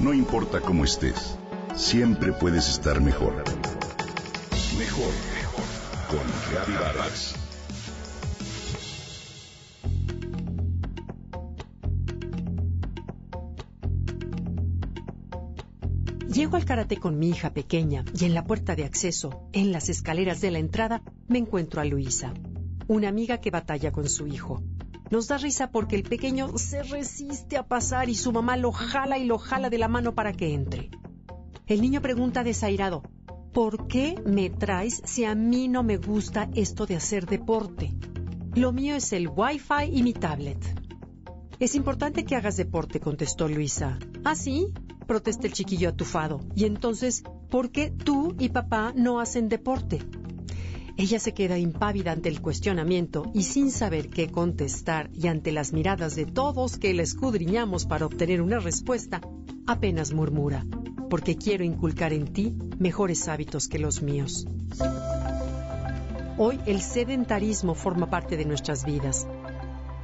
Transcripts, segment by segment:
No importa cómo estés, siempre puedes estar mejor. Mejor, mejor. Con Reavivadas. Llego al karate con mi hija pequeña y en la puerta de acceso, en las escaleras de la entrada, me encuentro a Luisa, una amiga que batalla con su hijo. Nos da risa porque el pequeño se resiste a pasar y su mamá lo jala y lo jala de la mano para que entre. El niño pregunta desairado, ¿por qué me traes si a mí no me gusta esto de hacer deporte? Lo mío es el wifi y mi tablet. Es importante que hagas deporte, contestó Luisa. ¿Ah, sí? protesta el chiquillo atufado. Y entonces, ¿por qué tú y papá no hacen deporte? Ella se queda impávida ante el cuestionamiento y sin saber qué contestar y ante las miradas de todos que la escudriñamos para obtener una respuesta, apenas murmura, porque quiero inculcar en ti mejores hábitos que los míos. Hoy el sedentarismo forma parte de nuestras vidas.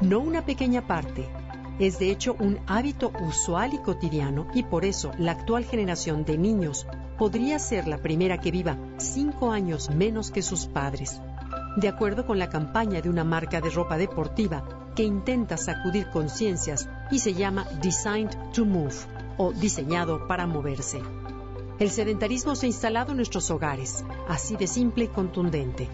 No una pequeña parte, es de hecho un hábito usual y cotidiano y por eso la actual generación de niños podría ser la primera que viva cinco años menos que sus padres. De acuerdo con la campaña de una marca de ropa deportiva que intenta sacudir conciencias y se llama Designed to Move o diseñado para moverse. El sedentarismo se ha instalado en nuestros hogares, así de simple y contundente.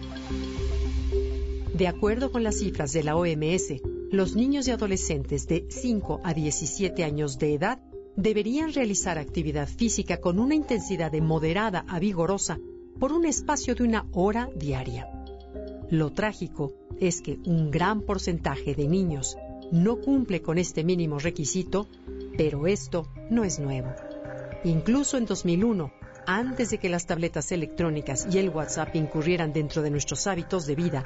De acuerdo con las cifras de la OMS, los niños y adolescentes de 5 a 17 años de edad deberían realizar actividad física con una intensidad de moderada a vigorosa por un espacio de una hora diaria. Lo trágico es que un gran porcentaje de niños no cumple con este mínimo requisito, pero esto no es nuevo. Incluso en 2001, antes de que las tabletas electrónicas y el WhatsApp incurrieran dentro de nuestros hábitos de vida,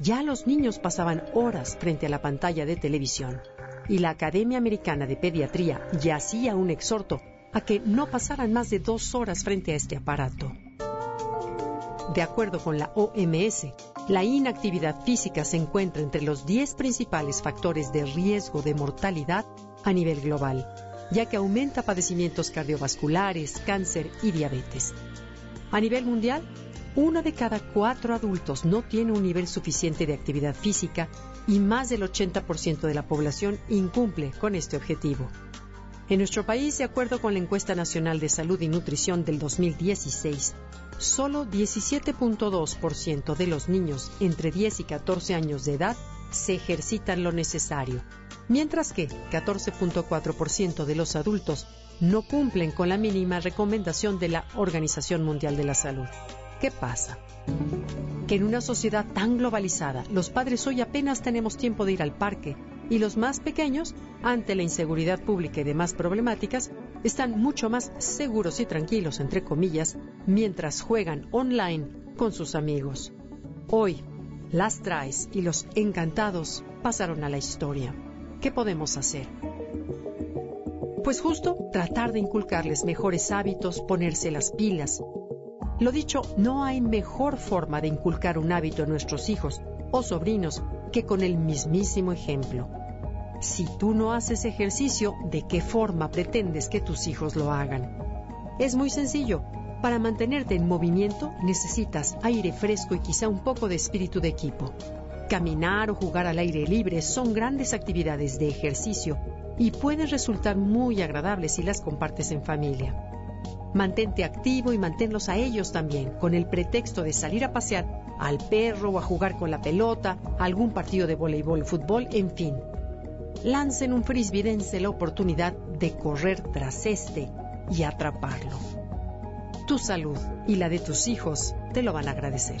ya los niños pasaban horas frente a la pantalla de televisión y la Academia Americana de Pediatría ya hacía un exhorto a que no pasaran más de dos horas frente a este aparato. De acuerdo con la OMS, la inactividad física se encuentra entre los 10 principales factores de riesgo de mortalidad a nivel global, ya que aumenta padecimientos cardiovasculares, cáncer y diabetes. A nivel mundial, uno de cada cuatro adultos no tiene un nivel suficiente de actividad física y más del 80% de la población incumple con este objetivo. En nuestro país, de acuerdo con la encuesta nacional de salud y nutrición del 2016, solo 17.2% de los niños entre 10 y 14 años de edad se ejercitan lo necesario, mientras que 14.4% de los adultos no cumplen con la mínima recomendación de la Organización Mundial de la Salud. ¿Qué pasa? Que en una sociedad tan globalizada, los padres hoy apenas tenemos tiempo de ir al parque y los más pequeños, ante la inseguridad pública y demás problemáticas, están mucho más seguros y tranquilos, entre comillas, mientras juegan online con sus amigos. Hoy, las traes y los encantados pasaron a la historia. ¿Qué podemos hacer? Pues justo tratar de inculcarles mejores hábitos, ponerse las pilas, lo dicho, no hay mejor forma de inculcar un hábito en nuestros hijos o sobrinos que con el mismísimo ejemplo. Si tú no haces ejercicio, ¿de qué forma pretendes que tus hijos lo hagan? Es muy sencillo. Para mantenerte en movimiento necesitas aire fresco y quizá un poco de espíritu de equipo. Caminar o jugar al aire libre son grandes actividades de ejercicio y pueden resultar muy agradables si las compartes en familia. Mantente activo y manténlos a ellos también, con el pretexto de salir a pasear al perro o a jugar con la pelota, algún partido de voleibol, fútbol, en fin. Lancen un frisbee, la oportunidad de correr tras este y atraparlo. Tu salud y la de tus hijos te lo van a agradecer.